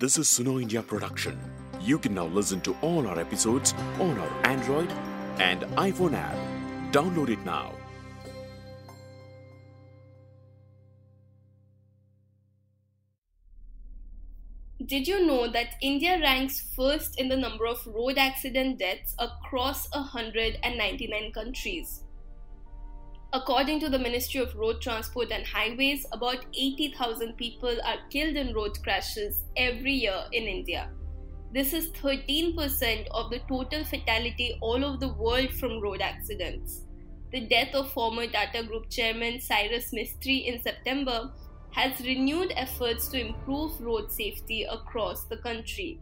This is Suno India production. You can now listen to all our episodes on our Android and iPhone app. Download it now. Did you know that India ranks first in the number of road accident deaths across 199 countries? According to the Ministry of Road Transport and Highways, about 80,000 people are killed in road crashes every year in India. This is 13% of the total fatality all over the world from road accidents. The death of former Tata Group chairman Cyrus Mistry in September has renewed efforts to improve road safety across the country.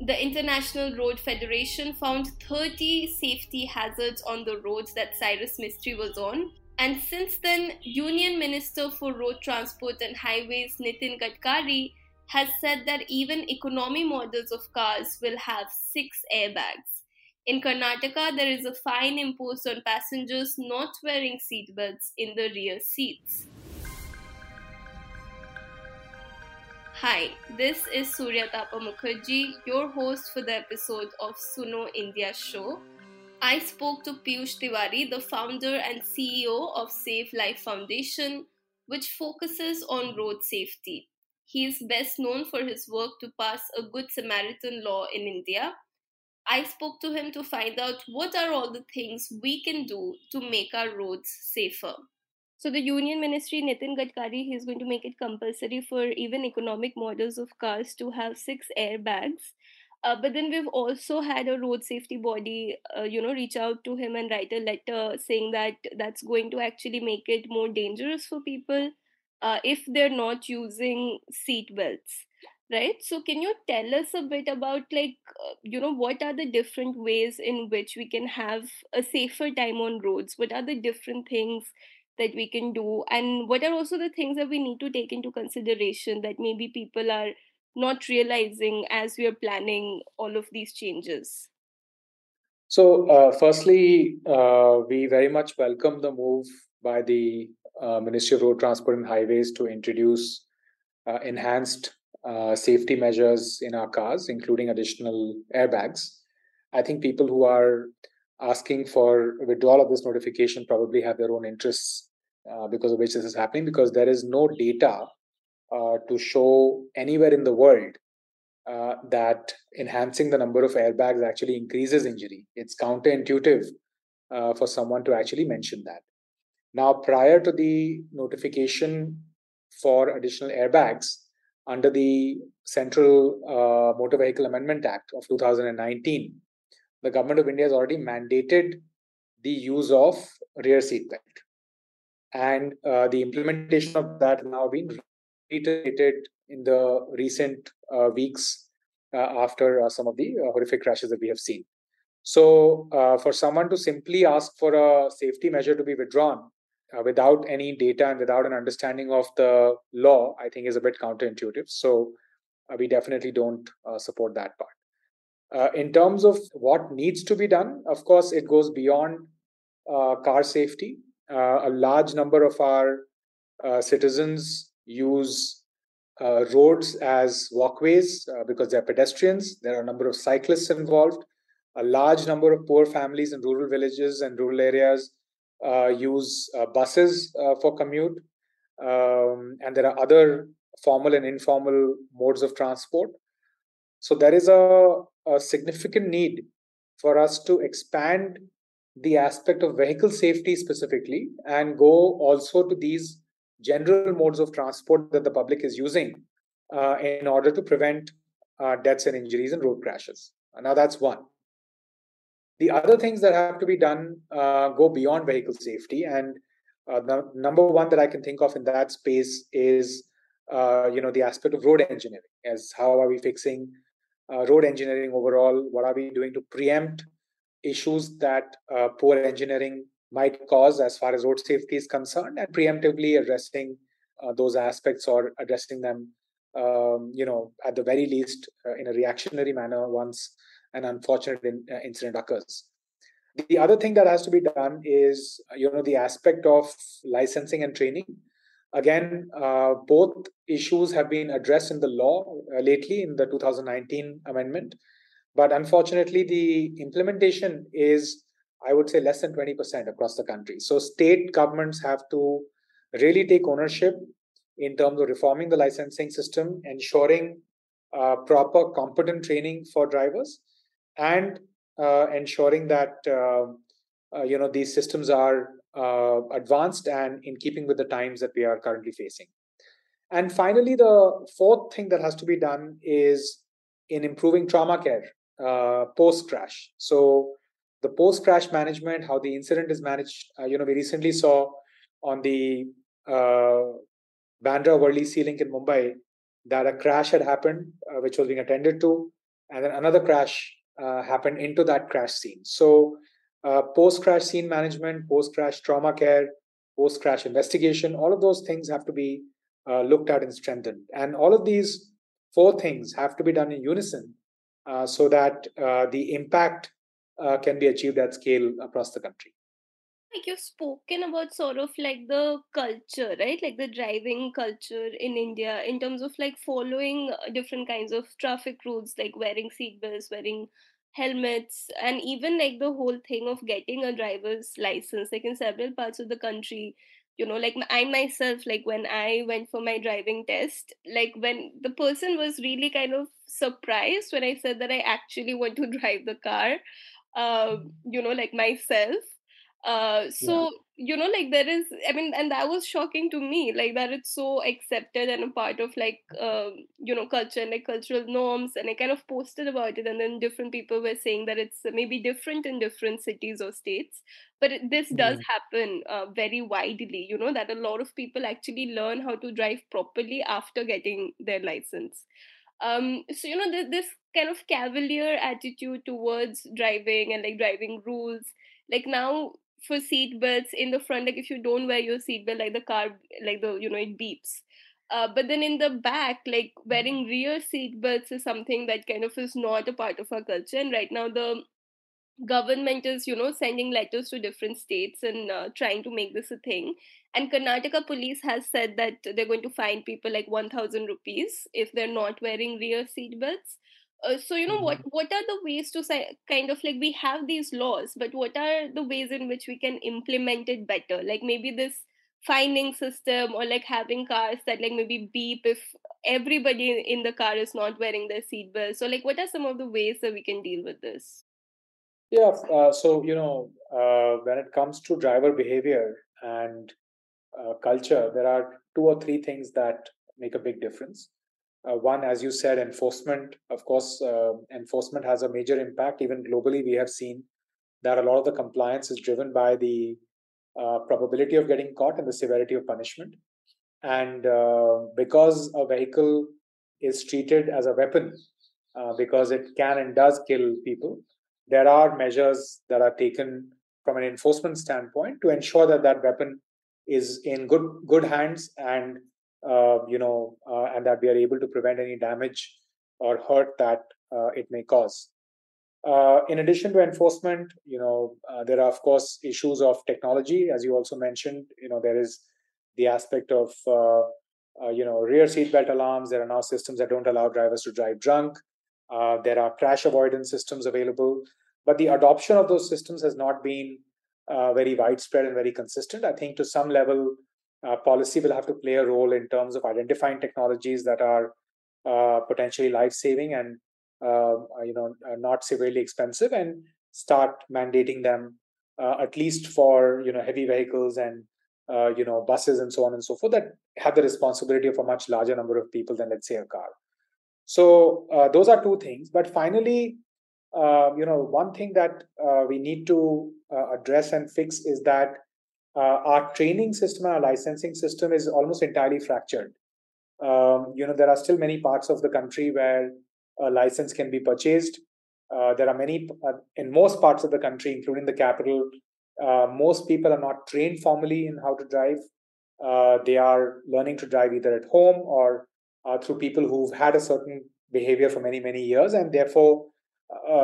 The International Road Federation found 30 safety hazards on the roads that Cyrus Mistry was on, and since then, Union Minister for Road Transport and Highways Nitin Gadkari has said that even economy models of cars will have six airbags. In Karnataka, there is a fine imposed on passengers not wearing seatbelts in the rear seats. Hi, this is Suryatapa Mukherjee, your host for the episode of Suno India show. I spoke to Piyush Tewari, the founder and CEO of SaveLIFE Foundation, which focuses on road safety. He is best known for his work to pass a Good Samaritan law in India. I spoke to him to find out what are all the things we can do to make our roads safer. So the Union Ministry, Nitin Gadkari, he is going to make it compulsory for even economic models of cars to have six airbags. Uh, but then we've also had a road safety body, uh, you know, reach out to him and write a letter saying that that's going to actually make it more dangerous for people uh, if they're not using seat belts, right? So can you tell us a bit about like, uh, you know, what are the different ways in which we can have a safer time on roads? What are the different things that we can do, and what are also the things that we need to take into consideration that maybe people are not realizing as we are planning all of these changes? So, uh, firstly, uh, we very much welcome the move by the uh, Ministry of Road Transport and Highways to introduce uh, enhanced uh, safety measures in our cars, including additional airbags. I think people who are asking for withdrawal of this notification probably have their own interests uh, because of which this is happening, because there is no data uh, to show anywhere in the world uh, that enhancing the number of airbags actually increases injury. It's counterintuitive uh, for someone to actually mention that. Now, prior to the notification for additional airbags under the Central uh, Motor Vehicle Amendment Act of 2019, the government of India has already mandated the use of rear seatbelt. And uh, the implementation of that now been reiterated in the recent uh, weeks uh, after uh, some of the horrific crashes that we have seen. So, for someone to simply ask for a safety measure to be withdrawn without any data and without an understanding of the law, I think is a bit counterintuitive. So, we definitely don't support that part. Uh, in terms of what needs to be done, of course, it goes beyond uh, car safety. Uh, a large number of our citizens use uh, roads as walkways uh, because they're pedestrians. There are a number of cyclists involved. A large number of poor families in rural villages and rural areas uh, use uh, buses uh, for commute. Um, and there are other formal and informal modes of transport. So there is a, a significant need for us to expand the aspect of vehicle safety specifically and go also to these general modes of transport that the public is using uh, in order to prevent uh, deaths and injuries and road crashes. Now, that's one. The other things that have to be done uh, go beyond vehicle safety. And uh, the number one that I can think of in that space is uh, you know, the aspect of road engineering, as how are we fixing uh, road engineering overall? What are we doing to preempt issues that poor engineering might cause as far as road safety is concerned and preemptively addressing uh, those aspects or addressing them um, you know at the very least uh, in a reactionary manner once an unfortunate in, uh, incident occurs. The other thing that has to be done is you know the aspect of licensing and training. Again, uh, both issues have been addressed in the law uh, lately in the 2019 amendment, but unfortunately, the implementation is, I would say, less than 20% across the country. So, state governments have to really take ownership in terms of reforming the licensing system, ensuring uh, proper competent training for drivers, and uh, ensuring that uh, uh, you know these systems are uh, advanced and in keeping with the times that we are currently facing. And finally, the fourth thing that has to be done is in improving trauma care uh, post crash. So the post crash management, how the incident is managed. Uh, you know, we recently saw on the uh, Bandra Worli Sea Link in Mumbai that a crash had happened, uh, which was being attended to, and then another crash uh, happened into that crash scene. So uh, post crash scene management, post crash trauma care, post crash investigation, all of those things have to be uh, looked at and strengthened. And all of these four things have to be done in unison so that the impact uh, can be achieved at scale across the country. Like you've spoken about sort of like the culture, right? Like the driving culture in India in terms of like following different kinds of traffic rules, like wearing seatbelts, wearing helmets and even like the whole thing of getting a driver's license like in several parts of the country you know like i myself like when i went for my driving test like when the person was really kind of surprised when i said that i actually want to drive the car uh, you know like myself uh so yeah. you know like there is i mean and that was shocking to me like that it's so accepted and a part of like um you know culture and like cultural norms and i kind of posted about it and then different people were saying that it's maybe different in different cities or states but it, this does mm. happen uh, very widely you know that a lot of people actually learn how to drive properly after getting their license um so you know this, this kind of cavalier attitude towards driving and like driving rules like now for seat belts in the front like if you don't wear your seatbelt like the car like the you know it beeps. Uh, but then in the back like wearing rear seat belts is something that kind of is not a part of our culture and right now the government is you know sending letters to different states and uh, trying to make this a thing and karnataka police has said that they're going to fine people like 1000 rupees if they're not wearing rear seat belts. Uh, so you know mm-hmm. what what are the ways to say, kind of like we have these laws but what are the ways in which we can implement it better? Like maybe this finding system or like having cars that like maybe beep if everybody in the car is not wearing their seatbelt so like what are some of the ways that we can deal with this? Yeah uh, so you know uh, when it comes to driver behavior and uh, culture there are two or three things that make a big difference uh, one, as you said, enforcement. Of course, uh, enforcement has a major impact. Even globally, we have seen that a lot of the compliance is driven by the uh, probability of getting caught and the severity of punishment. And uh, because a vehicle is treated as a weapon, because it can and does kill people, there are measures that are taken from an enforcement standpoint to ensure that that weapon is in good good hands and uh, you know, uh, and that we are able to prevent any damage or hurt that uh, it may cause. in addition to enforcement, you know, there are of course issues of technology, as you also mentioned. You know, there is the aspect of uh, you know rear seatbelt alarms there are now systems that don't allow drivers to drive drunk uh, there are crash avoidance systems available but the adoption of those systems has not been uh, very widespread and very consistent. I think to some level uh, policy will have to play a role in terms of identifying technologies that are uh, potentially life saving and um, uh, you know not severely expensive and start mandating them uh, at least for you know heavy vehicles and uh, you know buses and so on and so forth that have the responsibility of a much larger number of people than let's say a car. So uh, those are two things. But finally you know one thing that we need to address and fix is that uh, our training system and our licensing system is almost entirely fractured. Um, you know, there are still many parts of the country where a license can be purchased. Uh, there are many, uh, in most parts of the country, including the capital, uh, most people are not trained formally in how to drive. Uh, they are learning to drive either at home or uh, through people who've had a certain behavior for many, many years. And therefore,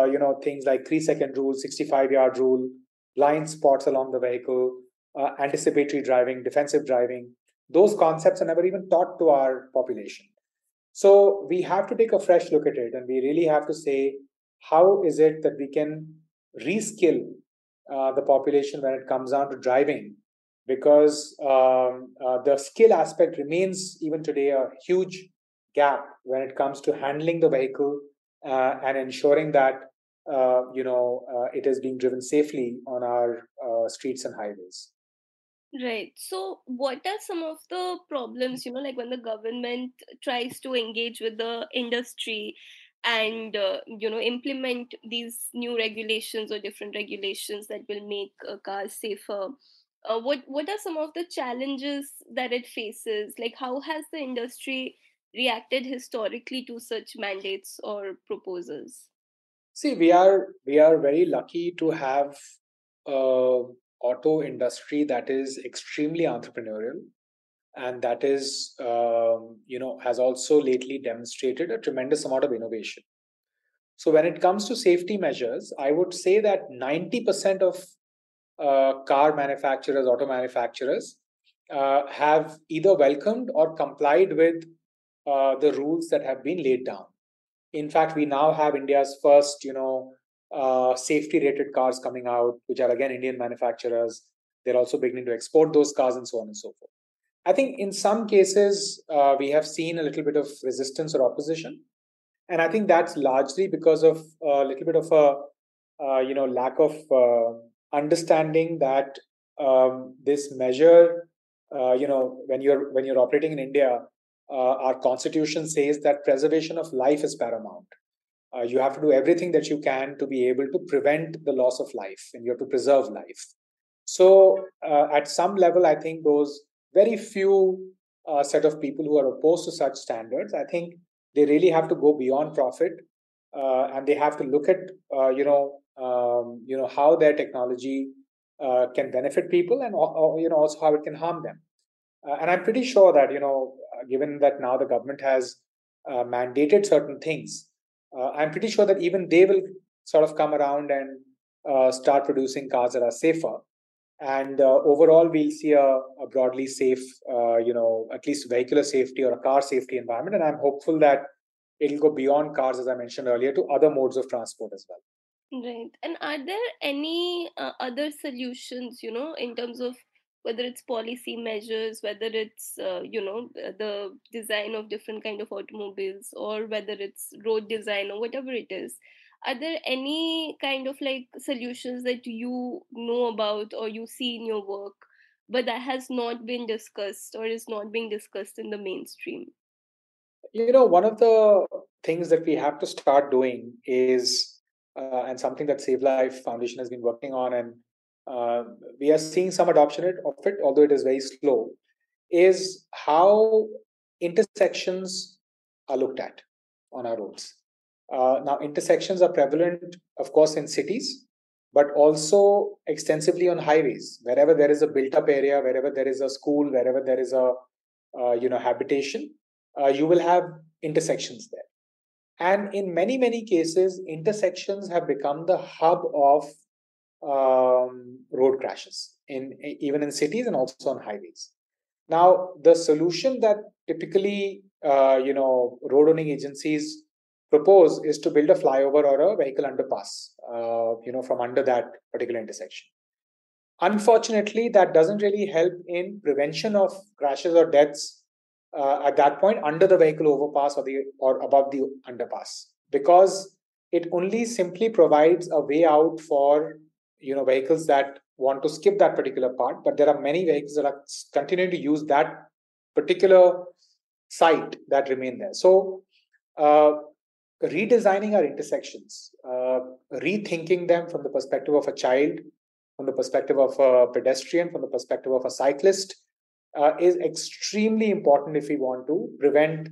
you know, things like three second rule, 65 yard rule, blind spots along the vehicle, uh, anticipatory driving, defensive driving, those concepts are never even taught to our population. So we have to take a fresh look at it and we really have to say, how is it that we can reskill uh, the population when it comes down to driving? Because um, uh, the skill aspect remains even today a huge gap when it comes to handling the vehicle uh, and ensuring that uh, you know uh, it is being driven safely on our uh, streets and highways. Right. So, what are some of the problems, you know, like when the government tries to engage with the industry and, uh, you know, implement these new regulations or different regulations that will make uh, cars safer? What what are some of the challenges that it faces? Like, how has the industry reacted historically to such mandates or proposals? See, we are we are very lucky to have uh, auto industry that is extremely entrepreneurial and that is um, you know has also lately demonstrated a tremendous amount of innovation so when it comes to safety measures i would say that 90% of uh, car manufacturers auto manufacturers uh, have either welcomed or complied with uh, the rules that have been laid down in fact we now have india's first you know uh, safety rated cars coming out, which are again Indian manufacturers. They're also beginning to export those cars and so on and so forth. I think in some cases, uh, we have seen a little bit of resistance or opposition. And I think that's largely because of a little bit of a uh, you know lack of uh, understanding that um, this measure, uh, you know, when you're when you're operating in India, uh, our constitution says that preservation of life is paramount. Uh, you have to do everything that you can to be able to prevent the loss of life and you have to preserve life. So uh, at some level i think those very few uh, set of people who are opposed to such standards i think they really have to go beyond profit uh, and they have to look at uh, you know um, you know how their technology can benefit people and you know also how it can harm them and i'm pretty sure that you know given that now the government has mandated certain things uh, I'm pretty sure that even they will sort of come around and uh, start producing cars that are safer. And uh, overall, we'll see a, a broadly safe, uh, you know, at least vehicular safety or a car safety environment. And I'm hopeful that it'll go beyond cars, as I mentioned earlier, to other modes of transport as well. Right. And are there any uh, other solutions, you know, in terms of whether it's policy measures whether it's uh, you know the design of different kind of automobiles or whether it's road design or whatever it is are there any kind of like solutions that you know about or you see in your work but that has not been discussed or is not being discussed in the mainstream? You know one of the things that we have to start doing is uh, and something that SaveLIFE foundation has been working on and uh, we are seeing some adoption of it, although it is very slow, is how intersections are looked at on our roads. Uh, now, intersections are prevalent, of course, in cities, but also extensively on highways. Wherever there is a built-up area, wherever there is a school, wherever there is a uh, you know habitation, uh, you will have intersections there. And in many many cases, intersections have become the hub of um, road crashes in even in cities and also on highways. Now, the solution that typically uh, you know road owning agencies propose is to build a flyover or a vehicle underpass, uh, you know, from under that particular intersection. Unfortunately, that doesn't really help in prevention of crashes or deaths uh, at that point under the vehicle overpass or the or above the underpass because it only simply provides a way out for you know vehicles that want to skip that particular part but there are many vehicles that are continuing to use that particular site that remain there. So uh, redesigning our intersections uh, rethinking them from the perspective of a child from the perspective of a pedestrian from the perspective of a cyclist uh, is extremely important if we want to prevent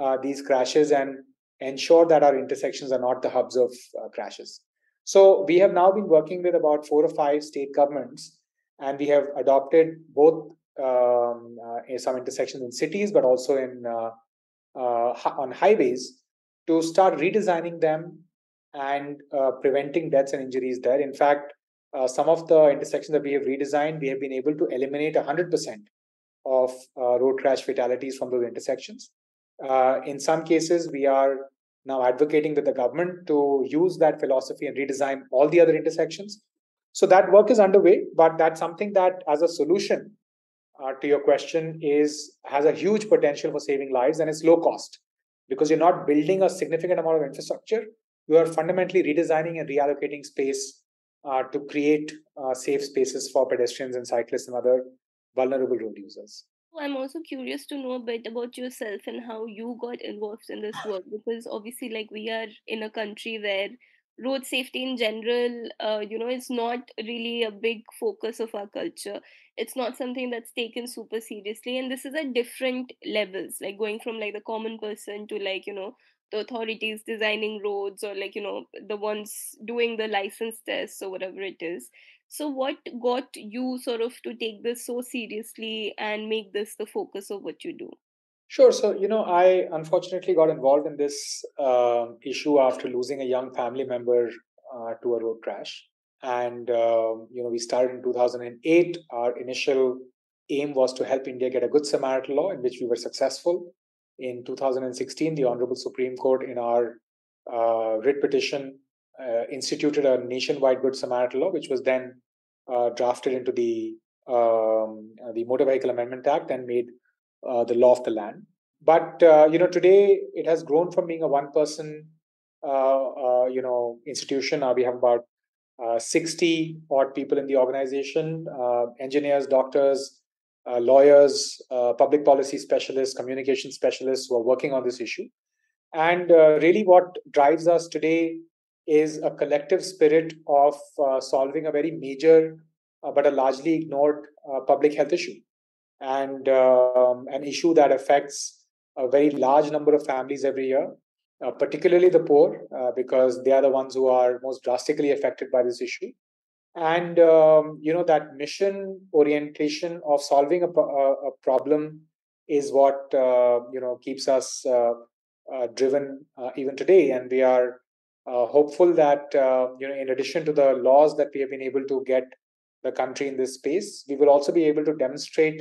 uh, these crashes and ensure that our intersections are not the hubs of uh, crashes so we have now been working with about four or five state governments, and we have adopted both um, uh, some intersections in cities, but also in uh, uh, on highways to start redesigning them and uh, preventing deaths and injuries there. In fact, uh, some of the intersections that we have redesigned, we have been able to eliminate 100% of uh, road crash fatalities from those intersections. In some cases, we are now advocating with the government to use that philosophy and redesign all the other intersections. So that work is underway, but that's something that, as a solution uh, to your question, is has a huge potential for saving lives and it's low cost because you're not building a significant amount of infrastructure. You are fundamentally redesigning and reallocating space uh, to create uh, safe spaces for pedestrians and cyclists and other vulnerable road users. I'm also curious to know a bit about yourself and how you got involved in this work because obviously, like, we are in a country where road safety in general, uh, you know, is not really a big focus of our culture. It's not something that's taken super seriously, and this is at different levels, like going from like the common person to like you know the authorities designing roads or like you know the ones doing the license tests or whatever it is so, what got you sort of to take this so seriously and make this the focus of what you do? Sure. So, you know, I unfortunately got involved in this uh, issue after losing a young family member uh, to a road crash. And, uh, you know, we started in 2008. Our initial aim was to help India get a Good Samaritan law, in which we were successful. In 2016, the Honorable Supreme Court, in our uh, writ petition, uh, instituted a nationwide Good Samaritan law, which was then uh, drafted into the um, uh, the Motor Vehicle Amendment Act and made uh, the law of the land. But uh, you know, today it has grown from being a one-person you know institution. Now we have about 60 odd people in the organization: engineers, doctors, lawyers, public policy specialists, communication specialists who are working on this issue. And really, what drives us today is a collective spirit of uh, solving a very major uh, but a largely ignored uh, public health issue. And um, an issue that affects a very large number of families every year uh, particularly the poor uh, because they are the ones who are most drastically affected by this issue. And um, you know that mission orientation of solving a, a, problem is what uh, you know keeps us driven even today. And we are uh, hopeful that uh, you know in addition to the laws that we have been able to get the country in this space we will also be able to demonstrate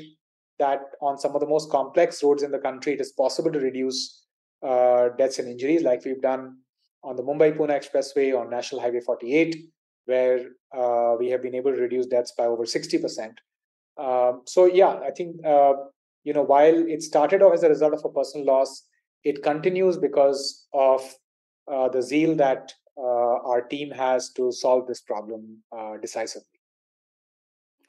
that on some of the most complex roads in the country it is possible to reduce uh, deaths and injuries like we've done on the mumbai pune expressway on national highway 48 where uh, we have been able to reduce deaths by over 60% um, so yeah i think uh, you know while it started off as a result of a personal loss it continues because of uh, the zeal that uh, our team has to solve this problem uh, decisively.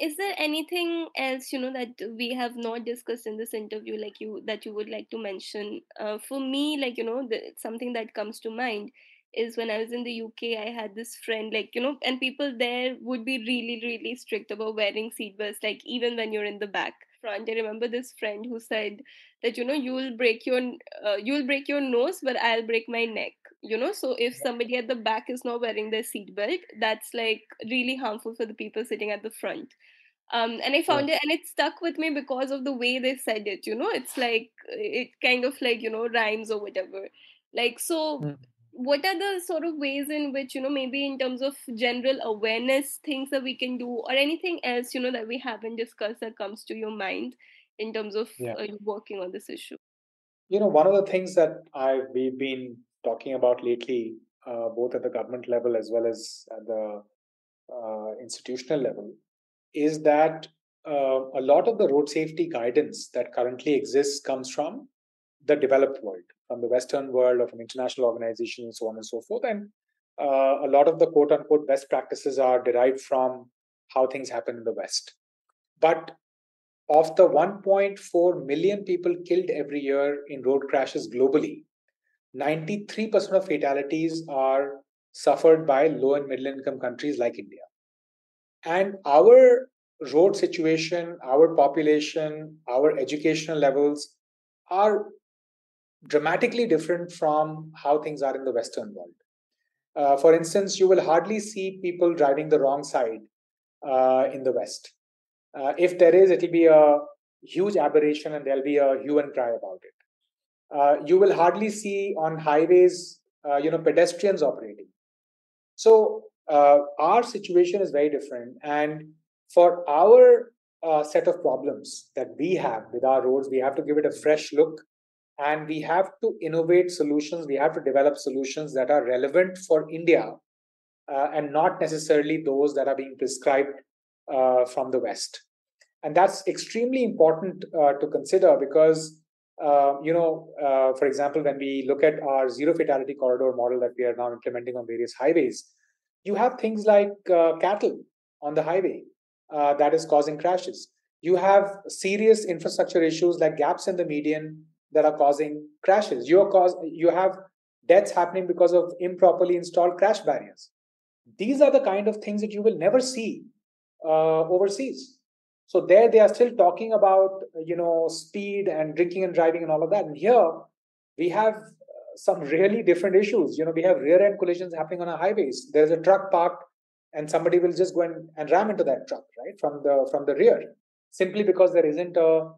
Is there anything else you know that we have not discussed in this interview, like you that you would like to mention? for me, like you know, the, something that comes to mind is when I was in the UK, I had this friend, like, you know, and people there would be really, really strict about wearing seatbelts, like, even when you're in the back front. I remember this friend who said that, you know, you'll break your, uh, you'll break your nose, but I'll break my neck you know so if somebody at the back is not wearing their seatbelt that's like really harmful for the people sitting at the front um, and i found yeah. it and it stuck with me because of the way they said it you know it's like it kind of like you know rhymes or whatever like so mm. what are the sort of ways in which you know maybe in terms of general awareness things that we can do or anything else you know that we haven't discussed that comes to your mind in terms of yeah. uh, working on this issue you know one of the things that i we've been talking about lately, uh, both at the government level as well as at the uh, institutional level, is that uh, a lot of the road safety guidance that currently exists comes from the developed world, from the Western world, or from international organizations, and so on and so forth. And uh, a lot of the quote unquote best practices are derived from how things happen in the West. But of the 1.4 million people killed every year in road crashes globally, 93% of fatalities are suffered by low and middle income countries like India. And our road situation, our population, our educational levels are dramatically different from how things are in the Western world. Uh, for instance, you will hardly see people driving the wrong side uh, in the West. Uh, if there is, it'll be a huge aberration and there'll be a hue and cry about it uh, you will hardly see on highways, uh, you know, pedestrians operating. So uh, our situation is very different, and for our uh, set of problems that we have with our roads. We have to give it a fresh look and we have to innovate solutions. We have to develop solutions that are relevant for India uh, and not necessarily those that are being prescribed from the West. And that's extremely important to consider because, uh, you know, uh, for example, when we look at our zero fatality corridor model that we are now implementing on various highways, you have things like uh, cattle on the highway that is causing crashes. You have serious infrastructure issues like gaps in the median that are causing crashes. You, cause, you have deaths happening because of improperly installed crash barriers. These are the kind of things that you will never see uh, overseas. So there they are still talking about you know speed and drinking and driving and all of that. And here we have uh, some really different issues. You know, we have rear end collisions happening on our highways. There's a truck parked and somebody will just go and, and ram into that truck, right, from the from the rear, simply because there isn't a,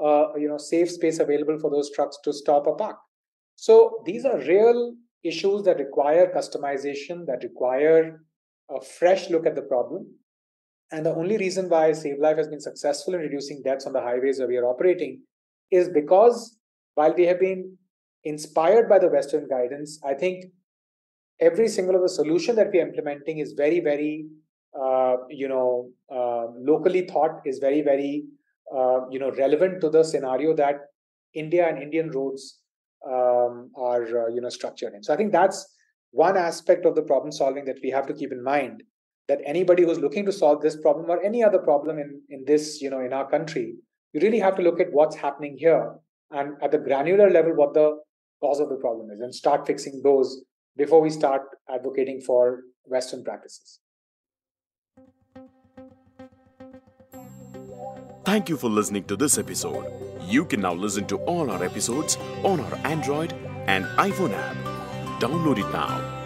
a you know safe space available for those trucks to stop or park. So these are real issues that require customization, that require a fresh look at the problem. And the only reason why SaveLIFE has been successful in reducing deaths on the highways where we are operating is because while we have been inspired by the Western guidance, I think every single of the solution that we are implementing is very, very, uh, you know, uh, locally thought, is very, very, uh, you know, relevant to the scenario that India and Indian roads um, are uh, you know structured in. So I think that's one aspect of the problem solving that we have to keep in mind that anybody who's looking to solve this problem or any other problem in in this you know in our country, you really have to look at what's happening here and at the granular level what the cause of the problem is and start fixing those before we start advocating for Western practices. Thank you for listening to this episode. You can now listen to all our episodes on our Android and iPhone app. Download it now